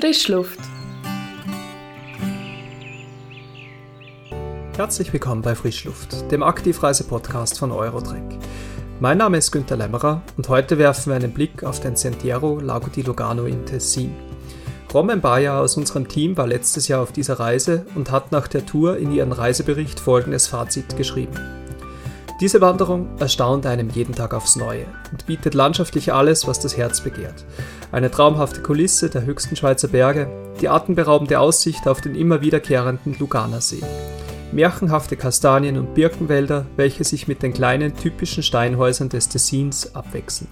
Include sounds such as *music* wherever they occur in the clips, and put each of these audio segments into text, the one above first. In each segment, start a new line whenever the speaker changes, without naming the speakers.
Frischluft.
Herzlich willkommen bei Frischluft, dem Aktivreise-Podcast von Eurotrek. Mein Name ist Günter Lämmerer und heute werfen wir einen Blick auf den Sentiero Lago di Lugano in Tessin. Roman Bayer aus unserem Team war letztes Jahr auf dieser Reise und hat nach der Tour in ihren Reisebericht folgendes Fazit geschrieben. Diese Wanderung erstaunt einem jeden Tag aufs Neue und bietet landschaftlich alles, was das Herz begehrt. Eine traumhafte Kulisse der höchsten Schweizer Berge, die atemberaubende Aussicht auf den immer wiederkehrenden Luganersee. Märchenhafte Kastanien- und Birkenwälder, welche sich mit den kleinen typischen Steinhäusern des Tessins abwechseln.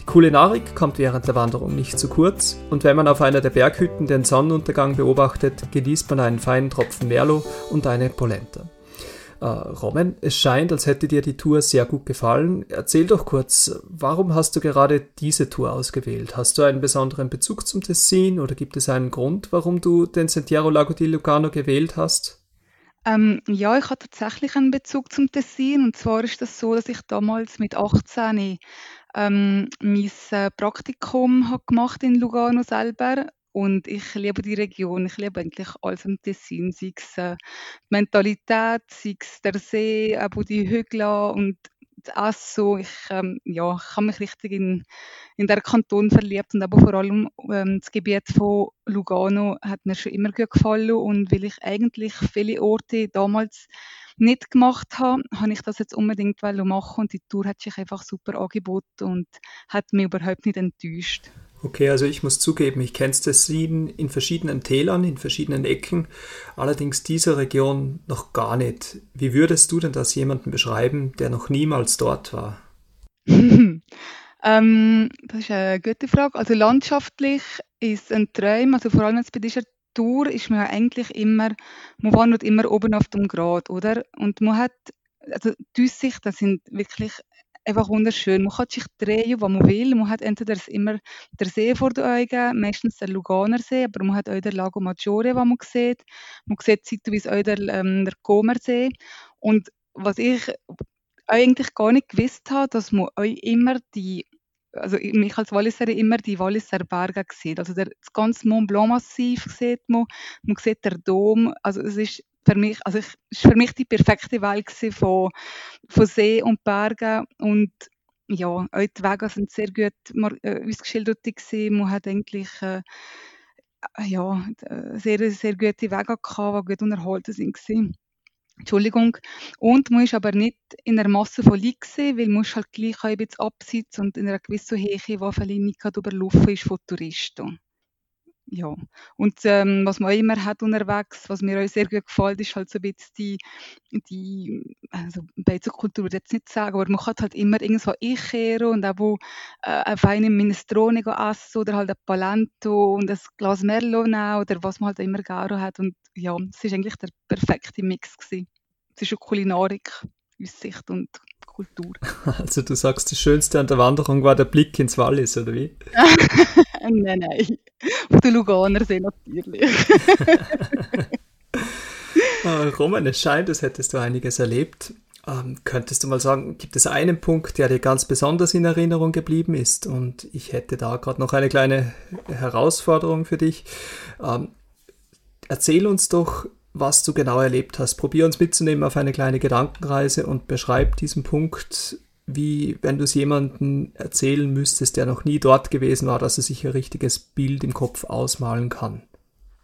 Die Kulinarik kommt während der Wanderung nicht zu kurz und wenn man auf einer der Berghütten den Sonnenuntergang beobachtet, genießt man einen feinen Tropfen Merlot und eine Polenta. Äh, Roman, es scheint, als hätte dir die Tour sehr gut gefallen. Erzähl doch kurz, warum hast du gerade diese Tour ausgewählt? Hast du einen besonderen Bezug zum Tessin oder gibt es einen Grund, warum du den Sentiero Lago di Lugano gewählt hast?
Ähm, ja, ich habe tatsächlich einen Bezug zum Tessin. Und zwar ist das so, dass ich damals mit 18 ähm, mein äh, Praktikum gemacht in Lugano selber und ich liebe die Region, ich liebe eigentlich alles im Tessin, sei es äh, die Mentalität, sei es der See, aber die Hügel und das Essen. Ich, ähm, ja, ich habe mich richtig in, in der Kanton verliebt und aber vor allem ähm, das Gebiet von Lugano hat mir schon immer gut gefallen und weil ich eigentlich viele Orte damals nicht gemacht habe, habe ich das jetzt unbedingt machen und die Tour hat sich einfach super angeboten und hat mich überhaupt nicht enttäuscht.
Okay, also ich muss zugeben, ich kenne Tessin in verschiedenen Tälern, in verschiedenen Ecken, allerdings diese Region noch gar nicht. Wie würdest du denn das jemandem beschreiben, der noch niemals dort war? *laughs*
ähm, das ist eine gute Frage. Also landschaftlich ist ein Traum, also vor allem jetzt bei dieser Tour ist man ja eigentlich immer, man wandert immer oben auf dem Grat, oder? Und man hat, also die Aussichten sind wirklich einfach wunderschön. Man kann sich drehen, wo man will. Man hat entweder immer der See vor den Augen, meistens der Luganer See, aber man hat auch den Lago Maggiore, wo man sieht. Man sieht zeitweise auch den, ähm, der Comersee. Und was ich eigentlich gar nicht gewusst habe, dass man auch immer die also mich als Walliserin immer die Walliser Berge sieht. Also der, das ganze Mont Blanc Massiv sieht man, man sieht der Dom. Also es ist für mich, also ich, für mich die perfekte Welt von, von See und Bergen und ja, auch die Wege sind sehr gut äh, ausgeschildert gewesen. Man hat eigentlich äh, ja, sehr, sehr gute Wege gehabt, die gut unterhalten sind gewesen. Entschuldigung. Und man ist aber nicht in einer Masse von Leuten gewesen, weil man ist halt gleich ein bisschen abseits und in einer gewissen Höhe, die vielleicht nicht überlaufen ist von Touristen ja. Und ähm, was man auch immer hat unterwegs, was mir auch sehr gut gefällt, ist halt so ein bisschen die, die also Beizenkultur würde ich jetzt nicht sagen, aber man kann halt immer irgendwo einkehren und auch wo, äh, eine feine Minestrone essen oder halt ein Palento und ein Glas Merlot nehmen oder was man halt immer gerne hat und ja, es ist eigentlich der perfekte Mix gewesen zwischen Kulinarik, Aussicht und Kultur. *laughs*
Also du sagst, das Schönste an der Wanderung war der Blick ins Wallis, oder wie? *laughs*
nein, nein. Auf den Luganersee natürlich.
Ah, *laughs* Roman, es scheint, als hättest du einiges erlebt. Ähm, könntest du mal sagen, gibt es einen Punkt, der dir ganz besonders in Erinnerung geblieben ist? Und ich hätte da gerade noch eine kleine Herausforderung für dich. Ähm, erzähl uns doch, was du genau erlebt hast. Probier uns mitzunehmen auf eine kleine Gedankenreise und beschreib diesen Punkt wie wenn du es jemandem erzählen müsstest, der noch nie dort gewesen war, dass er sich ein richtiges Bild im Kopf ausmalen kann?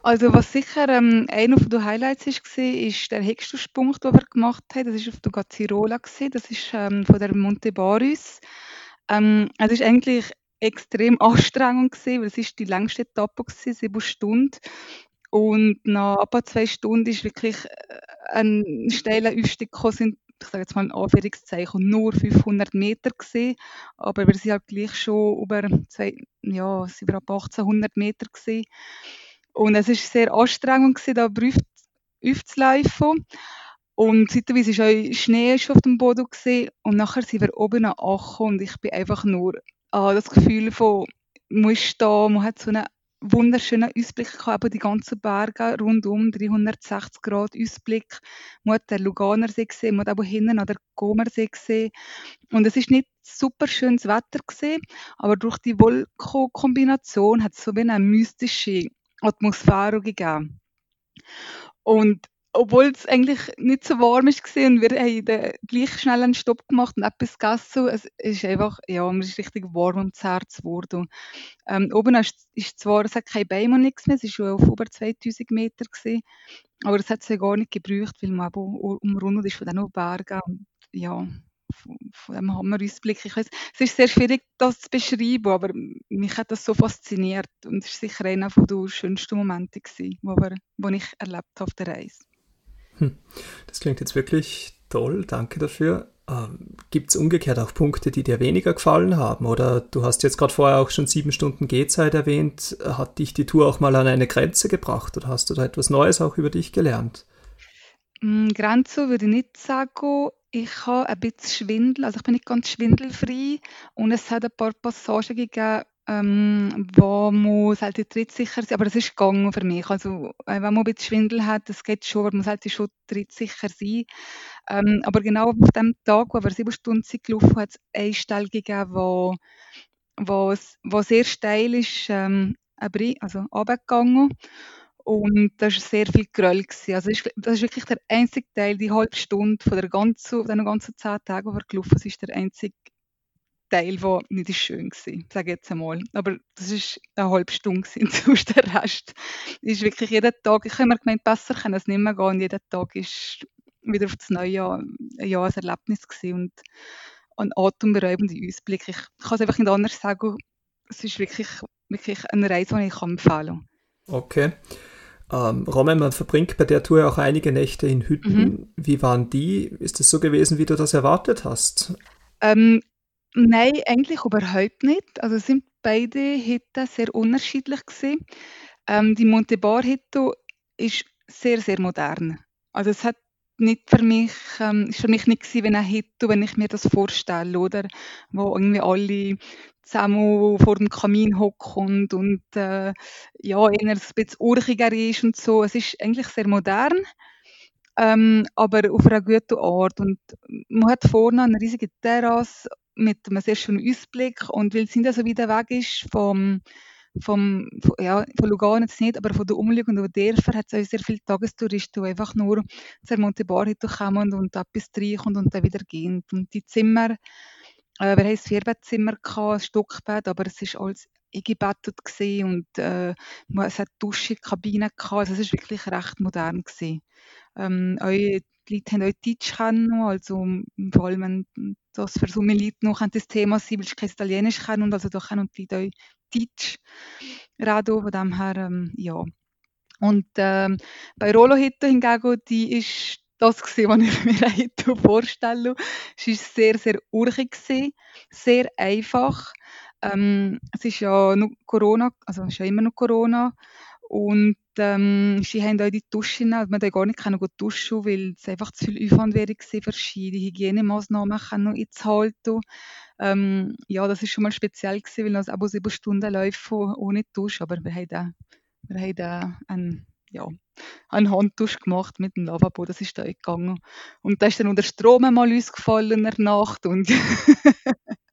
Also was sicher ähm, einer der Highlights ist, war, ist der höchste Sprung, den wir gemacht haben. Das war auf der Gazzirola. Das ist ähm, von der Monte Barus. Ähm, es ist eigentlich extrem anstrengend weil es ist die längste Etappe gewesen, sieben Stunden. Und nach etwa zwei Stunden ist wirklich äh, ein steiler Aufstieg gekommen, sind ich sage jetzt mal in Anführungszeichen, nur 500 Meter gesehen, aber wir sind halt gleich schon über, zwei, ja, sind wir ab 1800 Meter gesehen. Und es ist sehr anstrengend gewesen, da aufzulaufen. Und zeitweise war auch Schnee auf dem Boden gewesen. und nachher sind wir oben angekommen und ich bin einfach nur ah, das Gefühl von, ist da, man hat so eine wunderschönen Ausblick gehabt, die ganzen Berge rundum, 360 Grad Ausblick. Man hat den Luganersee gesehen, man hat aber hinten an der Comersee gesehen. Und es ist nicht super schönes Wetter gesehen, aber durch die Wolkenkombination hat es so wie eine mystische Atmosphäre gegeben. Und obwohl es eigentlich nicht so warm war und wir haben gleich schnell einen Stopp gemacht und etwas gegessen, es ist einfach, ja, man ist richtig warm ums Herz geworden. Ähm, oben ist, ist zwar, es hat keine Bäume und nichts mehr, es war schon auf über 2000 Meter, gewesen, aber es hat es ja gar nicht gebraucht, weil man eben umrundet ist von diesen Bergen und ja, von, von dem Hammerausblick. Ich weiss, es ist sehr schwierig, das zu beschreiben, aber mich hat das so fasziniert und es war sicher einer der schönsten Momente, die ich erlebt habe auf der Reise.
Hm. Das klingt jetzt wirklich toll, danke dafür. Ähm, Gibt es umgekehrt auch Punkte, die dir weniger gefallen haben? Oder du hast jetzt gerade vorher auch schon sieben Stunden Gehzeit erwähnt. Hat dich die Tour auch mal an eine Grenze gebracht oder hast du da etwas Neues auch über dich gelernt?
Mm, Grenze würde ich nicht sagen. Ich habe ein bisschen Schwindel, also ich bin nicht ganz schwindelfrei und es hat ein paar Passagen gegeben, ähm, wo man sollte trittsicher sein, aber das ist gegangen für mich. Also äh, wenn man ein bisschen Schwindel hat, das geht schon, aber man sollte schon trittsicher sein. Ähm, aber genau auf dem Tag, wo wir sieben Stunden sind gelaufen, hat es eine Stelle gegeben, wo, wo, wo sehr steil ist, ähm, also runtergegangen. Und das war sehr viel Geröll. Also das ist wirklich der einzige Teil, die halbe Stunde von der ganzen, den ganzen zehn Tagen, die wir gelaufen sind, ist der einzige Teil, der nicht schön war, sage ich jetzt einmal. Aber das war eine halbe Stunde und sonst der Rest ist wirklich jeden Tag, ich habe mir gemeint, besser kann es nicht mehr gehen und jeden Tag ist wieder auf das neue Jahr, Jahr ein Erlebnis gewesen und ein atemberaubender Ausblick. Ich kann es einfach nicht anders sagen, es ist wirklich, wirklich eine Reise, die ich empfehlen kann.
Okay. Ähm, Roman, man verbringt bei der Tour auch einige Nächte in Hütten. Mhm. Wie waren die? Ist es so gewesen, wie du das erwartet hast?
Ähm, nein, eigentlich überhaupt nicht. Also sind beide Hütten sehr unterschiedlich gewesen. Ähm, die Montebar-Hütte ist sehr, sehr modern. Also es hat nicht für mich, ähm, ist für mich nicht gewesen, wenn ein Hütte, wenn ich mir das vorstelle, oder? Wo irgendwie alle zusammen vor dem Kamin hocken und äh, ja, ein bisschen urchiger ist und so. Es ist eigentlich sehr modern, ähm, aber auf einer guten Art. Und man hat vorne eine riesige Terrasse mit einem sehr schönen Ausblick und weil es nicht so weit weg ist vom vom, ja, von Lugano jetzt nicht, aber von den umliegenden Dörfern hat es auch sehr viele Tagestouristen, die einfach nur zur Montebar kommen und etwas reinkommen und dann wieder gehen. Und die Zimmer, äh, wir hatten ein Vierbettzimmer, ein Stockbett, aber es war alles eingebettet und äh, es hat Duschkabinen gehabt, also es war wirklich recht modern. Ähm, auch die Leute haben auch Deutsch kennen, also vor allem das für so Leute noch das Thema sein, weil sie kein Italienisch kennen und also da können die Leute auch Deutsch reden, von dem her, ähm, ja. Und ähm, bei Rolo Hütte hingegen, die ist das gesehen, *laughs* was ich mir heute vorstelle. Es war sehr, sehr urchig, sehr einfach. Ähm, es ist ja noch Corona, also es ist ja immer noch Corona. Und ähm, sie haben auch die Duschen, also man gar nicht können duschen, weil es einfach zu viel Aufwand wäre verschiedene Hygienemaßnahmen noch einzuhalten. Ähm, ja, das ist schon mal speziell gewesen, weil das aber sieben Stunden läuft ohne Dusch, aber wir haben da, wir haben da einen ja, einen Handtusch gemacht mit dem Lavabo, das ist da gegangen. Und da ist dann der Strom mal ausgefallen in der Nacht und *laughs*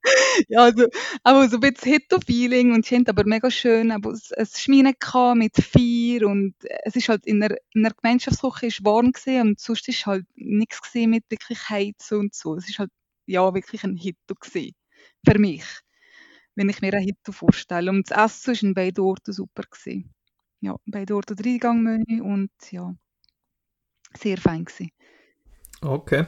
ja, also, aber so ein bisschen Hitto-Feeling und sie haben aber mega schön aber ein Schmine mit Feier und es ist halt in der, in der Gemeinschaftsküche ist warm gewesen und sonst ist halt nichts gesehen mit wirklich Heizen und so. Es ist halt ja wirklich ein Hitto gewesen. Für mich. Wenn ich mir einen Hitto vorstelle. Und das Essen war in beiden Orten super gewesen ja, bei dort oder Dreigangmenü und ja, sehr fein gewesen.
Okay.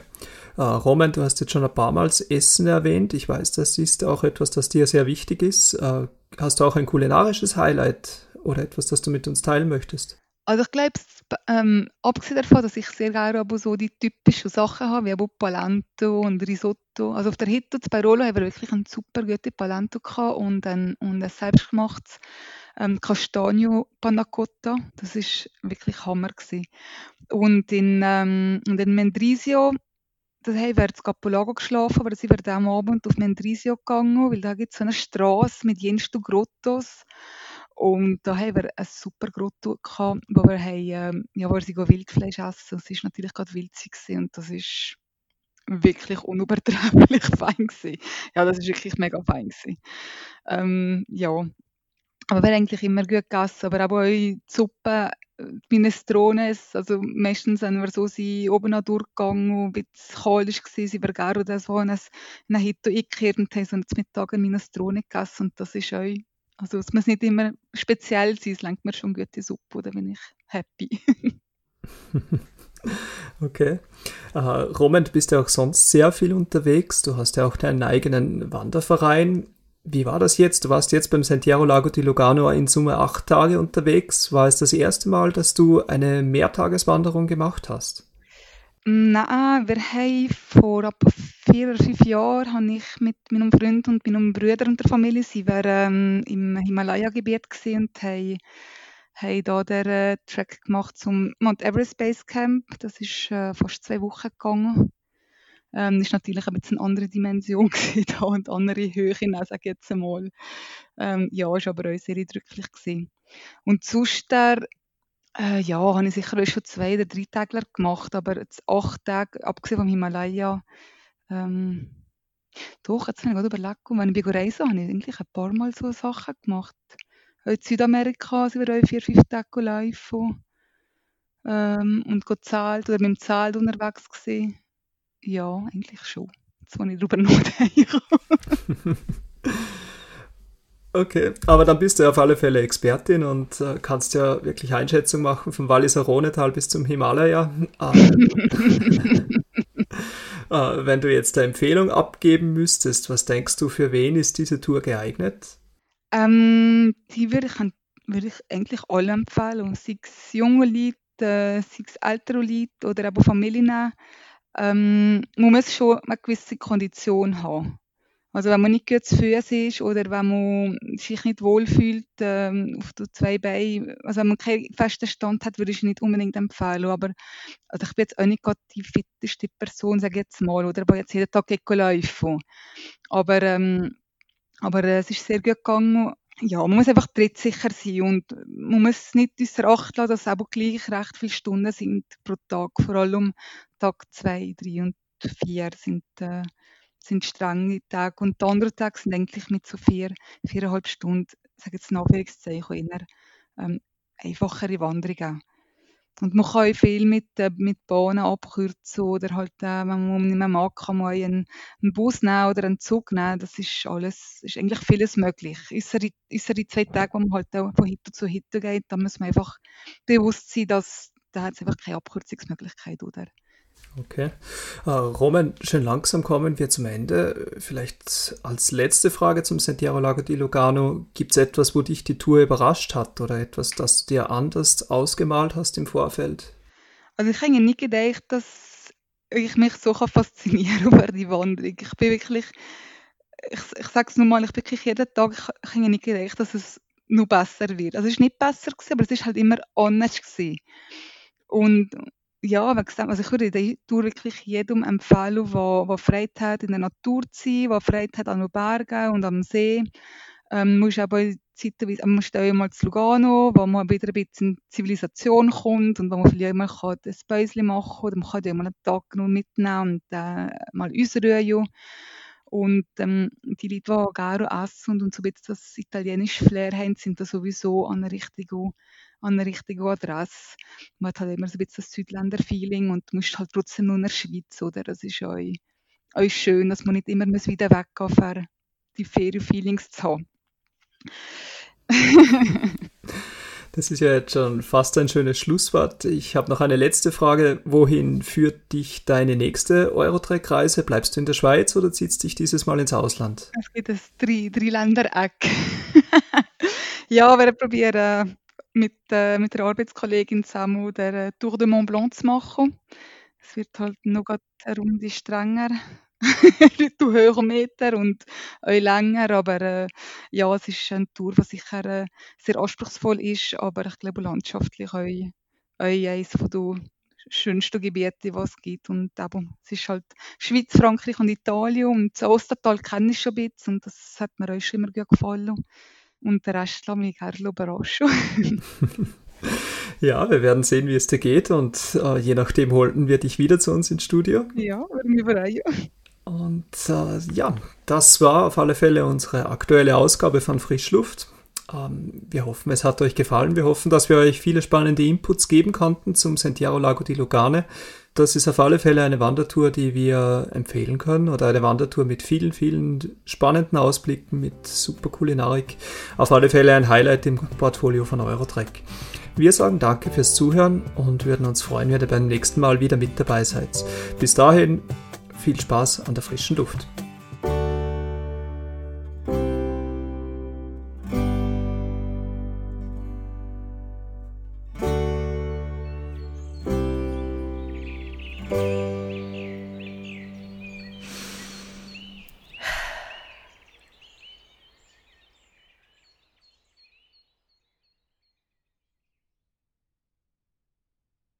Uh, Roman, du hast jetzt schon ein paar Mal Essen erwähnt. Ich weiß, das ist auch etwas, das dir sehr wichtig ist. Uh, hast du auch ein kulinarisches Highlight oder etwas, das du mit uns teilen möchtest?
Also ich glaube, ähm, abgesehen davon, dass ich sehr gerne aber so die typischen Sachen habe, wie Palento und Risotto. Also auf der Hitto bei Rolo haben wir wirklich einen super guten Palento gehabt und ein, und ein selbstgemachtes ähm, Castagno Panna Cotta. Das ist wirklich Hammer gewesen. Und in, ähm, in Mendrisio, da haben wir in Capolago geschlafen, aber sind wir am Abend auf Mendrisio gegangen, weil da gibt es so eine Straße mit jensten Grottos. Und da haben wir ein super Grotto gehabt, wo wir, haben, ähm, ja, wo sie Wildfleisch essen. Es war natürlich gerade Wildzeit und das ist wirklich unübertrefflich *laughs* fein gewesen. Ja, das ist wirklich mega fein. Ähm, ja, aber wir haben eigentlich immer gut gegessen. Aber auch die Suppe, äh, Minestrones, also meistens sind wir so sie oben durchgegangen, wo ein bisschen kalt war, sie wir gerne oder so in ein Hito eingekehrt und haben so zum Mittag eine Minestrone gegessen und das ist auch, also es muss nicht immer speziell sein, es lenkt mir schon gute Suppe, da bin ich happy. *laughs*
Okay. Uh, Roman, du bist ja auch sonst sehr viel unterwegs. Du hast ja auch deinen eigenen Wanderverein. Wie war das jetzt? Du warst jetzt beim Santiago Lago di Lugano in Summe acht Tage unterwegs. War es das erste Mal, dass du eine Mehrtageswanderung gemacht hast?
Nein, wir haben vor etwa vier oder fünf Jahren habe ich mit meinem Freund und meinem Bruder und der Familie sind wir, ähm, im Himalaya-Gebiet und haben haben da den äh, Track gemacht zum Mount Everest Base Camp. Das ist äh, fast zwei Wochen gegangen. Ähm, ist natürlich ein bisschen eine andere Dimension *laughs* da und andere Höhe, sage ich jetzt einmal. Ähm, ja, ist aber auch sehr eindrücklich gewesen. Und sonst der, äh, ja, habe ich sicher schon zwei oder drei Tage gemacht, aber jetzt acht Tage, abgesehen vom Himalaya, ähm, doch, jetzt habe ich gerade überlegt, wenn ich reisen habe ich eigentlich ein paar Mal so Sachen gemacht in Südamerika sind wir auch vier, fünf Tage laufen ähm, und gezahlt oder mit dem Zahlt unterwegs gewesen. Ja, eigentlich schon. Jetzt, wo ich darüber *laughs* nachdenke. *laughs*
Okay, aber dann bist du ja auf alle Fälle Expertin und äh, kannst ja wirklich Einschätzung machen vom Walliser Rhonetal bis zum Himalaya. Äh, äh, *laughs* *laughs* wenn du jetzt eine Empfehlung abgeben müsstest, was denkst du, für wen ist diese Tour geeignet?
Ähm, die würde ich, würde ich eigentlich alle empfehlen, sei es junge Leute, äh, sei es ältere Leute oder eben Familien. Ähm, man muss schon eine gewisse Kondition haben. Also wenn man nicht gut zu Füßen ist oder wenn man sich nicht wohlfühlt ähm, auf den zwei Beinen, also wenn man keinen festen Stand hat, würde ich nicht unbedingt empfehlen. Aber also ich bin jetzt auch nicht die fitteste Person, sage ich jetzt mal, oder aber jetzt jeden Tag laufen. Aber ähm, aber äh, es ist sehr gut gegangen. Ja, man muss einfach trittsicher sein und man muss nicht außer Acht lassen, dass es aber gleich recht viele Stunden sind pro Tag. Vor allem Tag 2, 3 und 4 sind, äh, sind strenge Tage. Und die anderen Tage sind eigentlich mit so vier, viereinhalb Stunden, sage jetzt Anführungszeichen, eher ähm, einfachere Wanderungen. Und man kann viel mit, äh, mit Bahnen abkürzen oder halt, äh, wenn man nicht mehr mag, kann man einen, einen Bus nehmen oder einen Zug nehmen. Das ist alles, ist eigentlich vieles möglich. Außer die zwei Tage, wo man halt von Hütte zu Hütte geht, da muss man einfach bewusst sein, dass da hat es einfach keine Abkürzungsmöglichkeit, oder?
Okay. Uh, Roman, schön langsam kommen wir zum Ende. Vielleicht als letzte Frage zum Santiago Lago di Lugano. Gibt es etwas, wo dich die Tour überrascht hat oder etwas, das du dir anders ausgemalt hast im Vorfeld?
Also ich habe nicht gedacht, dass ich mich so faszinieren *laughs* über die Wanderung. Ich bin wirklich, ich, ich sage es nochmal, ich bin wirklich jeden Tag, ich, ich habe nicht gedacht, dass es noch besser wird. Also es ist nicht besser gewesen, aber es ist halt immer anders gewesen. Und ja, wie gesagt, also ich würde die wirklich jedem empfehlen, der, der Freude hat, in der Natur zu sein, der Freude hat an den Bergen und am See. Ähm, musst aber zeitweise, man muss auch mal zu Lugano, wo man wieder ein bisschen in Zivilisation kommt und wo man vielleicht mal kann ein Päuschen machen kann oder man kann auch mal einen Tag noch mitnehmen und äh, mal ausruhen. Und ähm, die Leute, die gerne essen und, und so ein bisschen das italienische Flair haben, sind da sowieso an der richtigen an der richtigen Adresse. Man hat halt immer so ein bisschen das Südländer-Feeling und muss halt trotzdem nur in der Schweiz, oder? Das ist euch, euch schön, dass man nicht immer muss wieder weggehen muss, um die Ferien-Feelings zu haben. *laughs*
Das ist ja jetzt schon fast ein schönes Schlusswort. Ich habe noch eine letzte Frage. Wohin führt dich deine nächste Eurotrack-Reise? Bleibst du in der Schweiz oder ziehst dich dieses Mal ins Ausland?
Es gibt ein drei, drei Länder-Eck. *laughs* ja, wir probieren mit, äh, mit der Arbeitskollegin zusammen der äh, Tour de Mont Blanc zu machen. Es wird halt noch eine Runde strenger, *laughs* du höher Meter und auch länger, aber äh, ja, es ist eine Tour, die sicher äh, sehr anspruchsvoll ist, aber ich glaube landschaftlich auch, auch eines der schönsten Gebiete, die es gibt. Und eben, es ist halt Schweiz, Frankreich und Italien und das Ostertal kenne ich schon ein bisschen und das hat mir auch schon immer gut gefallen. Und der Rest lasse mich gerne überraschen. *laughs*
Ja, wir werden sehen, wie es dir geht und äh, je nachdem holten wir dich wieder zu uns ins Studio.
Ja, freuen.
Und äh, ja, das war auf alle Fälle unsere aktuelle Ausgabe von Frischluft. Ähm, wir hoffen, es hat euch gefallen. Wir hoffen, dass wir euch viele spannende Inputs geben konnten zum Sentiero Lago di Lugane. Das ist auf alle Fälle eine Wandertour, die wir empfehlen können oder eine Wandertour mit vielen, vielen spannenden Ausblicken, mit super Kulinarik. Auf alle Fälle ein Highlight im Portfolio von Eurotrek. Wir sagen danke fürs Zuhören und würden uns freuen, wenn ihr beim nächsten Mal wieder mit dabei seid. Bis dahin viel Spaß an der frischen Luft.